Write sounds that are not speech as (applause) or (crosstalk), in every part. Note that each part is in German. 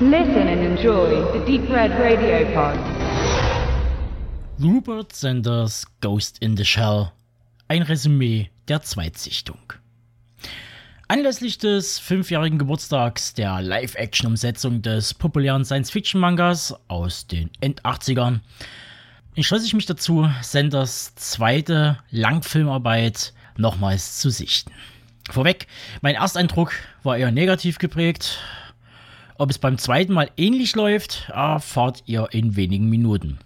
Listen and enjoy the Deep Red Radio Pod. Rupert Sanders Ghost in the Shell. Ein Resümee der Zweitsichtung. Anlässlich des fünfjährigen Geburtstags der Live-Action-Umsetzung des populären Science-Fiction-Mangas aus den End-80ern entschloss ich mich dazu, Sanders zweite Langfilmarbeit nochmals zu sichten. Vorweg, mein Ersteindruck war eher negativ geprägt. Ob es beim zweiten Mal ähnlich läuft, erfahrt ihr in wenigen Minuten.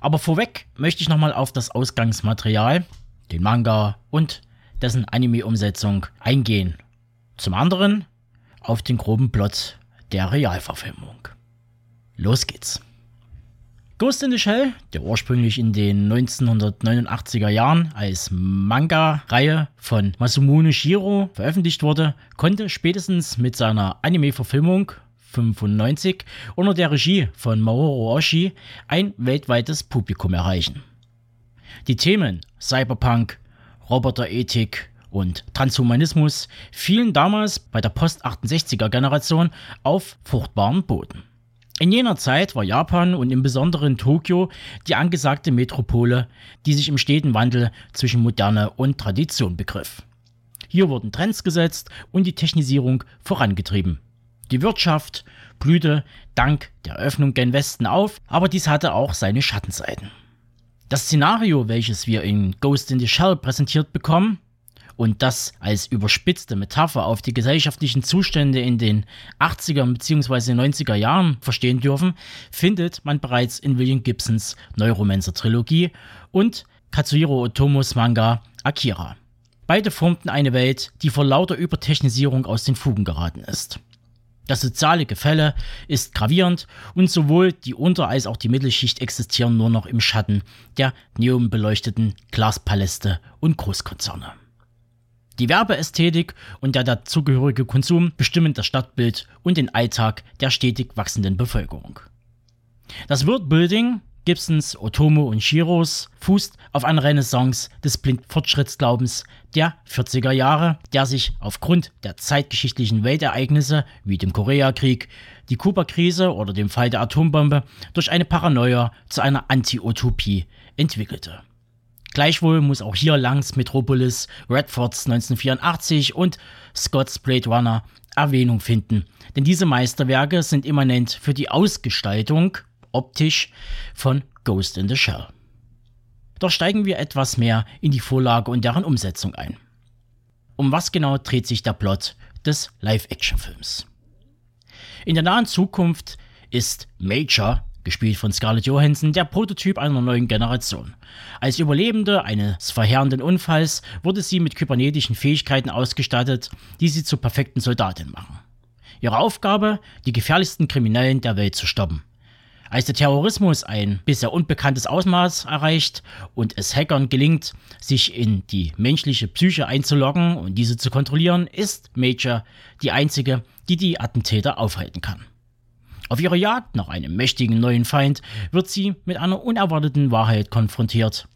Aber vorweg möchte ich nochmal auf das Ausgangsmaterial, den Manga und dessen Anime-Umsetzung eingehen. Zum anderen auf den groben Plot der Realverfilmung. Los geht's. Ghost in the Shell, der ursprünglich in den 1989er Jahren als Manga-Reihe von Masumune Shiro veröffentlicht wurde, konnte spätestens mit seiner Anime-Verfilmung 95 unter der Regie von Maoro Oshii ein weltweites Publikum erreichen. Die Themen Cyberpunk, Roboterethik und Transhumanismus fielen damals bei der Post-68er-Generation auf fruchtbaren Boden. In jener Zeit war Japan und im Besonderen Tokio die angesagte Metropole, die sich im steten Wandel zwischen Moderne und Tradition begriff. Hier wurden Trends gesetzt und die Technisierung vorangetrieben. Die Wirtschaft blühte dank der Öffnung gen Westen auf, aber dies hatte auch seine Schattenseiten. Das Szenario, welches wir in Ghost in the Shell präsentiert bekommen, und das als überspitzte Metapher auf die gesellschaftlichen Zustände in den 80er bzw. 90er Jahren verstehen dürfen, findet man bereits in William Gibsons Neuromancer Trilogie und Katsuhiro Otomos Manga Akira. Beide formten eine Welt, die vor lauter Übertechnisierung aus den Fugen geraten ist. Das soziale Gefälle ist gravierend und sowohl die Unter- als auch die Mittelschicht existieren nur noch im Schatten der neonbeleuchteten Glaspaläste und Großkonzerne. Die Werbeästhetik und der dazugehörige Konsum bestimmen das Stadtbild und den Alltag der stetig wachsenden Bevölkerung. Das Worldbuilding Gibsons, Otomo und Shiros fußt auf einer Renaissance des Blindfortschrittsglaubens der 40er Jahre, der sich aufgrund der zeitgeschichtlichen Weltereignisse wie dem Koreakrieg, die Kuba-Krise oder dem Fall der Atombombe durch eine Paranoia zu einer Anti-Utopie entwickelte. Gleichwohl muss auch hier Langs Metropolis, Redfords 1984 und Scott's Blade Runner Erwähnung finden, denn diese Meisterwerke sind immanent für die Ausgestaltung, optisch, von Ghost in the Shell. Doch steigen wir etwas mehr in die Vorlage und deren Umsetzung ein. Um was genau dreht sich der Plot des Live-Action-Films? In der nahen Zukunft ist Major gespielt von Scarlett Johansson, der Prototyp einer neuen Generation. Als Überlebende eines verheerenden Unfalls wurde sie mit kybernetischen Fähigkeiten ausgestattet, die sie zur perfekten Soldatin machen. Ihre Aufgabe, die gefährlichsten Kriminellen der Welt zu stoppen. Als der Terrorismus ein bisher unbekanntes Ausmaß erreicht und es Hackern gelingt, sich in die menschliche Psyche einzuloggen und diese zu kontrollieren, ist Major die einzige, die die Attentäter aufhalten kann. Auf ihrer Jagd nach einem mächtigen neuen Feind wird sie mit einer unerwarteten Wahrheit konfrontiert.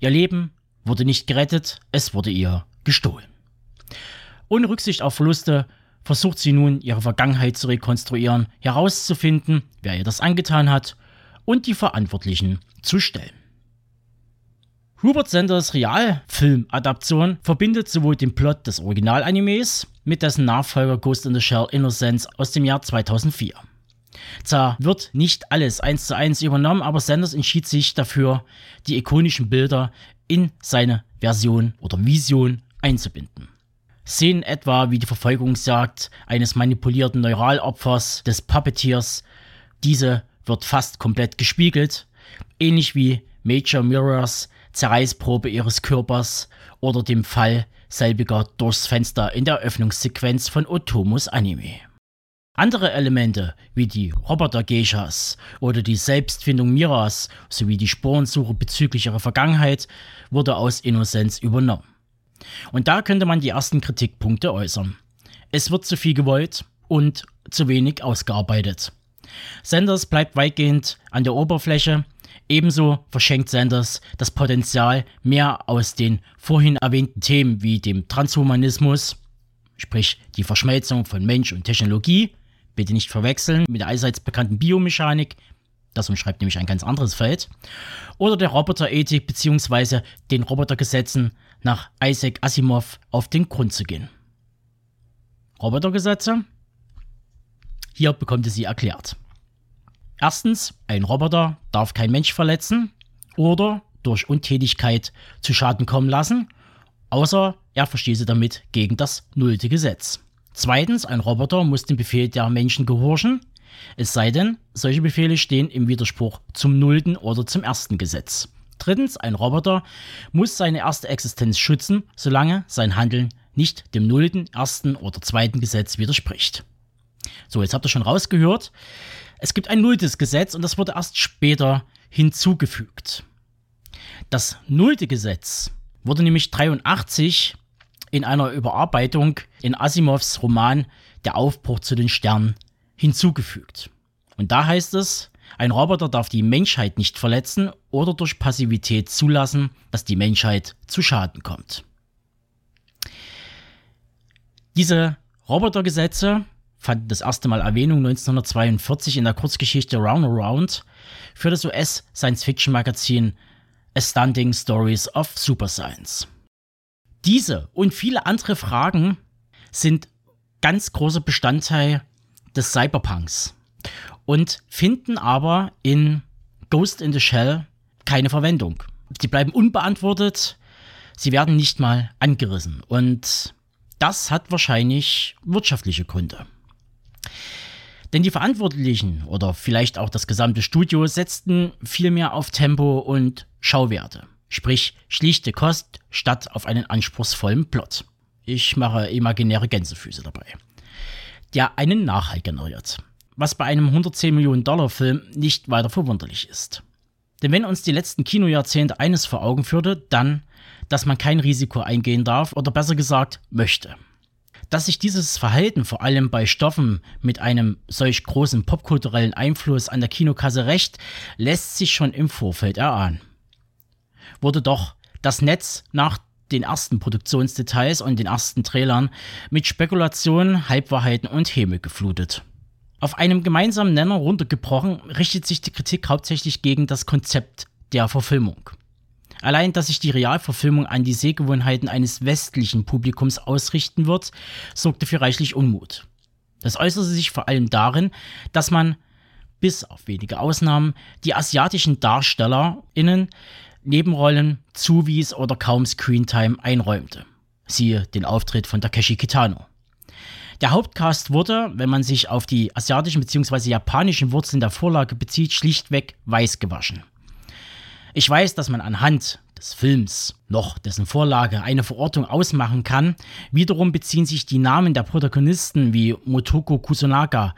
Ihr Leben wurde nicht gerettet, es wurde ihr gestohlen. Ohne Rücksicht auf Verluste versucht sie nun, ihre Vergangenheit zu rekonstruieren, herauszufinden, wer ihr das angetan hat und die Verantwortlichen zu stellen. Hubert Senders Realfilmadaption verbindet sowohl den Plot des Originalanimes mit dessen Nachfolger Ghost in the Shell Innocence aus dem Jahr 2004. Zwar wird nicht alles eins zu eins übernommen, aber Sanders entschied sich dafür, die ikonischen Bilder in seine Version oder Vision einzubinden. Szenen etwa wie die Verfolgungsjagd eines manipulierten Neuralopfers des Puppeteers, diese wird fast komplett gespiegelt, ähnlich wie Major Mirrors Zerreißprobe ihres Körpers oder dem Fall selbiger durchs Fenster in der Öffnungssequenz von Otomos Anime. Andere Elemente wie die Roboter-Geishas oder die Selbstfindung Miras sowie die Spurensuche bezüglich ihrer Vergangenheit wurde aus Innocenz übernommen. Und da könnte man die ersten Kritikpunkte äußern. Es wird zu viel gewollt und zu wenig ausgearbeitet. Sanders bleibt weitgehend an der Oberfläche, ebenso verschenkt Sanders das Potenzial, mehr aus den vorhin erwähnten Themen wie dem Transhumanismus, sprich die Verschmelzung von Mensch und Technologie, bitte nicht verwechseln mit der allseits bekannten Biomechanik, das umschreibt nämlich ein ganz anderes Feld, oder der Roboterethik bzw. den Robotergesetzen nach Isaac Asimov auf den Grund zu gehen. Robotergesetze? Hier bekommt ihr sie erklärt. Erstens, ein Roboter darf kein Mensch verletzen oder durch Untätigkeit zu Schaden kommen lassen, außer er verstieße damit gegen das nullte Gesetz. Zweitens, ein Roboter muss dem Befehl der Menschen gehorchen, es sei denn, solche Befehle stehen im Widerspruch zum nullten oder zum ersten Gesetz. Drittens, ein Roboter muss seine erste Existenz schützen, solange sein Handeln nicht dem nullten, ersten oder zweiten Gesetz widerspricht. So, jetzt habt ihr schon rausgehört, es gibt ein nulltes Gesetz und das wurde erst später hinzugefügt. Das nullte Gesetz wurde nämlich 83 in einer Überarbeitung in Asimovs Roman Der Aufbruch zu den Sternen hinzugefügt. Und da heißt es, ein Roboter darf die Menschheit nicht verletzen oder durch Passivität zulassen, dass die Menschheit zu Schaden kommt. Diese Robotergesetze fanden das erste Mal Erwähnung 1942 in der Kurzgeschichte Roundaround für das US-Science-Fiction-Magazin Astounding Stories of Super Science. Diese und viele andere Fragen sind ganz großer Bestandteil des Cyberpunks und finden aber in Ghost in the Shell keine Verwendung. Sie bleiben unbeantwortet, sie werden nicht mal angerissen und das hat wahrscheinlich wirtschaftliche Gründe. Denn die Verantwortlichen oder vielleicht auch das gesamte Studio setzten vielmehr auf Tempo und Schauwerte, sprich schlichte Kost statt auf einen anspruchsvollen Plot. Ich mache imaginäre Gänsefüße dabei. Der einen Nachhalt generiert, was bei einem 110 Millionen Dollar Film nicht weiter verwunderlich ist. Denn wenn uns die letzten Kinojahrzehnte eines vor Augen führte, dann, dass man kein Risiko eingehen darf oder besser gesagt möchte. Dass sich dieses Verhalten vor allem bei Stoffen mit einem solch großen popkulturellen Einfluss an der Kinokasse rächt, lässt sich schon im Vorfeld erahnen. Wurde doch das Netz nach den ersten Produktionsdetails und den ersten Trailern mit Spekulationen, Halbwahrheiten und Häme geflutet. Auf einem gemeinsamen Nenner runtergebrochen richtet sich die Kritik hauptsächlich gegen das Konzept der Verfilmung. Allein, dass sich die Realverfilmung an die Sehgewohnheiten eines westlichen Publikums ausrichten wird, sorgte für reichlich Unmut. Das äußerte sich vor allem darin, dass man, bis auf wenige Ausnahmen, die asiatischen DarstellerInnen Nebenrollen zuwies oder kaum Screentime einräumte. Siehe den Auftritt von Takeshi Kitano. Der Hauptcast wurde, wenn man sich auf die asiatischen bzw. japanischen Wurzeln der Vorlage bezieht, schlichtweg weiß gewaschen. Ich weiß, dass man anhand des Films noch dessen Vorlage eine Verortung ausmachen kann. Wiederum beziehen sich die Namen der Protagonisten wie Motoko Kusanagi,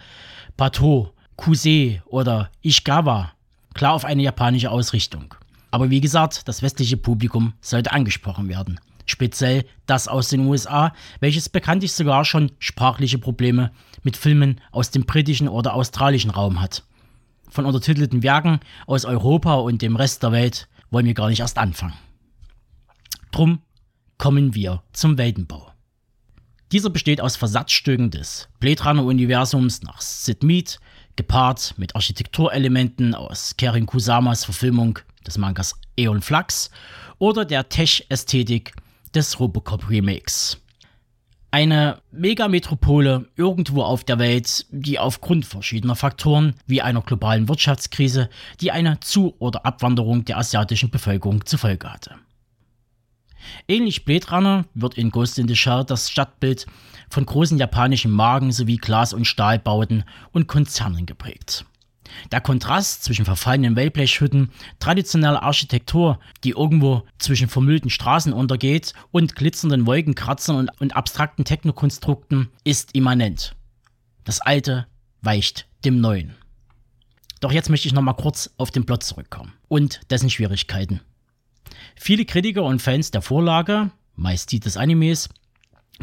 Pato, Kuse oder Ishikawa klar auf eine japanische Ausrichtung. Aber wie gesagt, das westliche Publikum sollte angesprochen werden. Speziell das aus den USA, welches bekanntlich sogar schon sprachliche Probleme mit Filmen aus dem britischen oder australischen Raum hat. Von untertitelten Werken aus Europa und dem Rest der Welt wollen wir gar nicht erst anfangen. Drum kommen wir zum Weltenbau. Dieser besteht aus Versatzstücken des Blade Runner Universums nach Sid Mead, gepaart mit Architekturelementen aus Karen Kusamas Verfilmung des Mangas Eon Flux oder der Tech-Ästhetik des Robocop Remakes. Eine Megametropole irgendwo auf der Welt, die aufgrund verschiedener Faktoren wie einer globalen Wirtschaftskrise die eine Zu- oder Abwanderung der asiatischen Bevölkerung zur Folge hatte. Ähnlich Blade Runner wird in Ghost in the Shell das Stadtbild von großen japanischen Magen sowie Glas- und Stahlbauten und Konzernen geprägt. Der Kontrast zwischen verfallenen Wellblechhütten, traditioneller Architektur, die irgendwo zwischen vermüllten Straßen untergeht, und glitzernden Wolkenkratzern und, und abstrakten Technokonstrukten ist immanent. Das Alte weicht dem Neuen. Doch jetzt möchte ich nochmal kurz auf den Plot zurückkommen und dessen Schwierigkeiten. Viele Kritiker und Fans der Vorlage, meist die des Animes,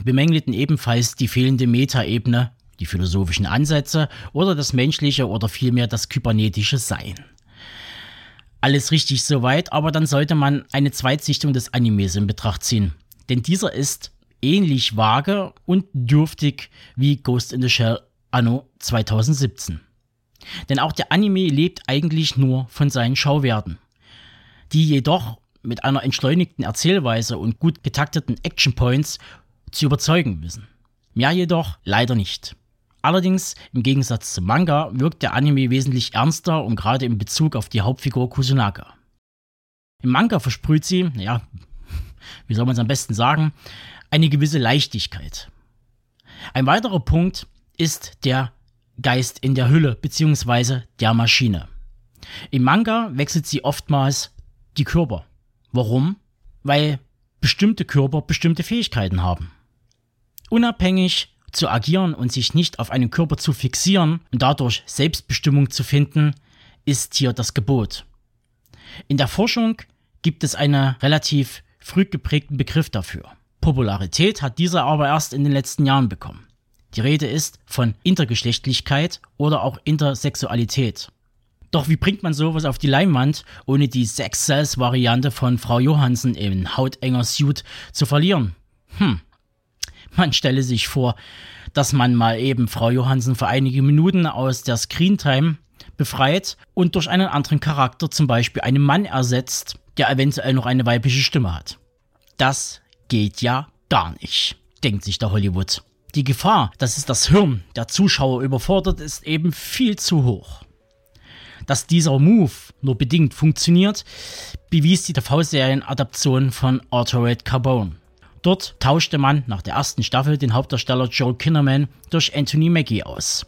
bemängelten ebenfalls die fehlende Metaebene die philosophischen Ansätze oder das menschliche oder vielmehr das kybernetische Sein. Alles richtig soweit, aber dann sollte man eine Zweitsichtung des Animes in Betracht ziehen. Denn dieser ist ähnlich vage und dürftig wie Ghost in the Shell anno 2017. Denn auch der Anime lebt eigentlich nur von seinen Schauwerten, die jedoch mit einer entschleunigten Erzählweise und gut getakteten Action Points zu überzeugen wissen. Mehr jedoch leider nicht. Allerdings, im Gegensatz zum Manga, wirkt der Anime wesentlich ernster und gerade in Bezug auf die Hauptfigur Kusunaka. Im Manga versprüht sie, ja, (laughs) wie soll man es am besten sagen, eine gewisse Leichtigkeit. Ein weiterer Punkt ist der Geist in der Hülle bzw. der Maschine. Im Manga wechselt sie oftmals die Körper. Warum? Weil bestimmte Körper bestimmte Fähigkeiten haben. Unabhängig zu agieren und sich nicht auf einen Körper zu fixieren und dadurch Selbstbestimmung zu finden, ist hier das Gebot. In der Forschung gibt es einen relativ früh geprägten Begriff dafür. Popularität hat dieser aber erst in den letzten Jahren bekommen. Die Rede ist von Intergeschlechtlichkeit oder auch Intersexualität. Doch wie bringt man sowas auf die Leinwand, ohne die Sex Cells Variante von Frau Johansen im hautenger Suit zu verlieren? Hm. Man stelle sich vor, dass man mal eben Frau Johansen für einige Minuten aus der Screentime befreit und durch einen anderen Charakter, zum Beispiel einen Mann ersetzt, der eventuell noch eine weibliche Stimme hat. Das geht ja gar nicht, denkt sich der Hollywood. Die Gefahr, dass es das Hirn der Zuschauer überfordert, ist eben viel zu hoch. Dass dieser Move nur bedingt funktioniert, bewies die TV-Serien-Adaption von Altered Carbone. Dort tauschte man nach der ersten Staffel den Hauptdarsteller Joel Kinnerman durch Anthony Mackie aus.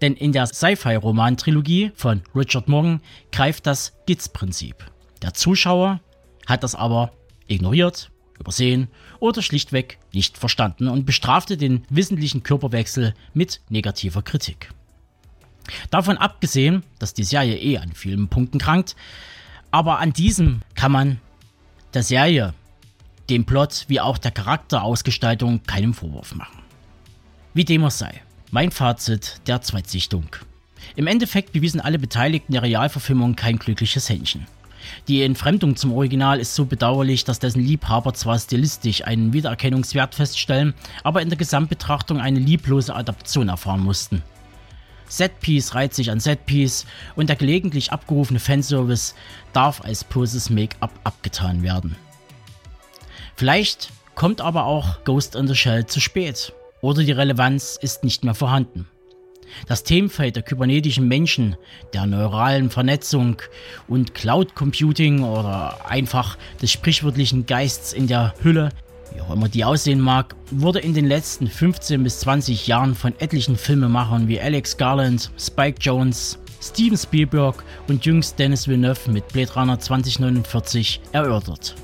Denn in der Sci-Fi-Roman-Trilogie von Richard Morgan greift das Gitz-Prinzip. Der Zuschauer hat das aber ignoriert, übersehen oder schlichtweg nicht verstanden und bestrafte den wissentlichen Körperwechsel mit negativer Kritik. Davon abgesehen, dass die Serie eh an vielen Punkten krankt, aber an diesem kann man der Serie, dem Plot wie auch der Charakterausgestaltung keinen Vorwurf machen. Wie dem auch sei, mein Fazit der Zweitsichtung. Im Endeffekt bewiesen alle Beteiligten der Realverfilmung kein glückliches Händchen. Die Entfremdung zum Original ist so bedauerlich, dass dessen Liebhaber zwar stilistisch einen Wiedererkennungswert feststellen, aber in der Gesamtbetrachtung eine lieblose Adaption erfahren mussten. Setpiece reiht sich an Setpiece und der gelegentlich abgerufene Fanservice darf als poses Make-up abgetan werden. Vielleicht kommt aber auch Ghost in the Shell zu spät oder die Relevanz ist nicht mehr vorhanden. Das Themenfeld der kybernetischen Menschen, der neuralen Vernetzung und Cloud Computing oder einfach des sprichwörtlichen Geists in der Hülle, wie auch immer die aussehen mag, wurde in den letzten 15 bis 20 Jahren von etlichen Filmemachern wie Alex Garland, Spike Jones, Steven Spielberg und jüngst Dennis Villeneuve mit Blade Runner 2049 erörtert.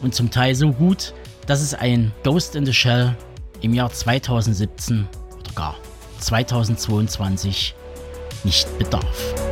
Und zum Teil so gut, dass es ein Ghost in the Shell im Jahr 2017 oder gar 2022 nicht bedarf.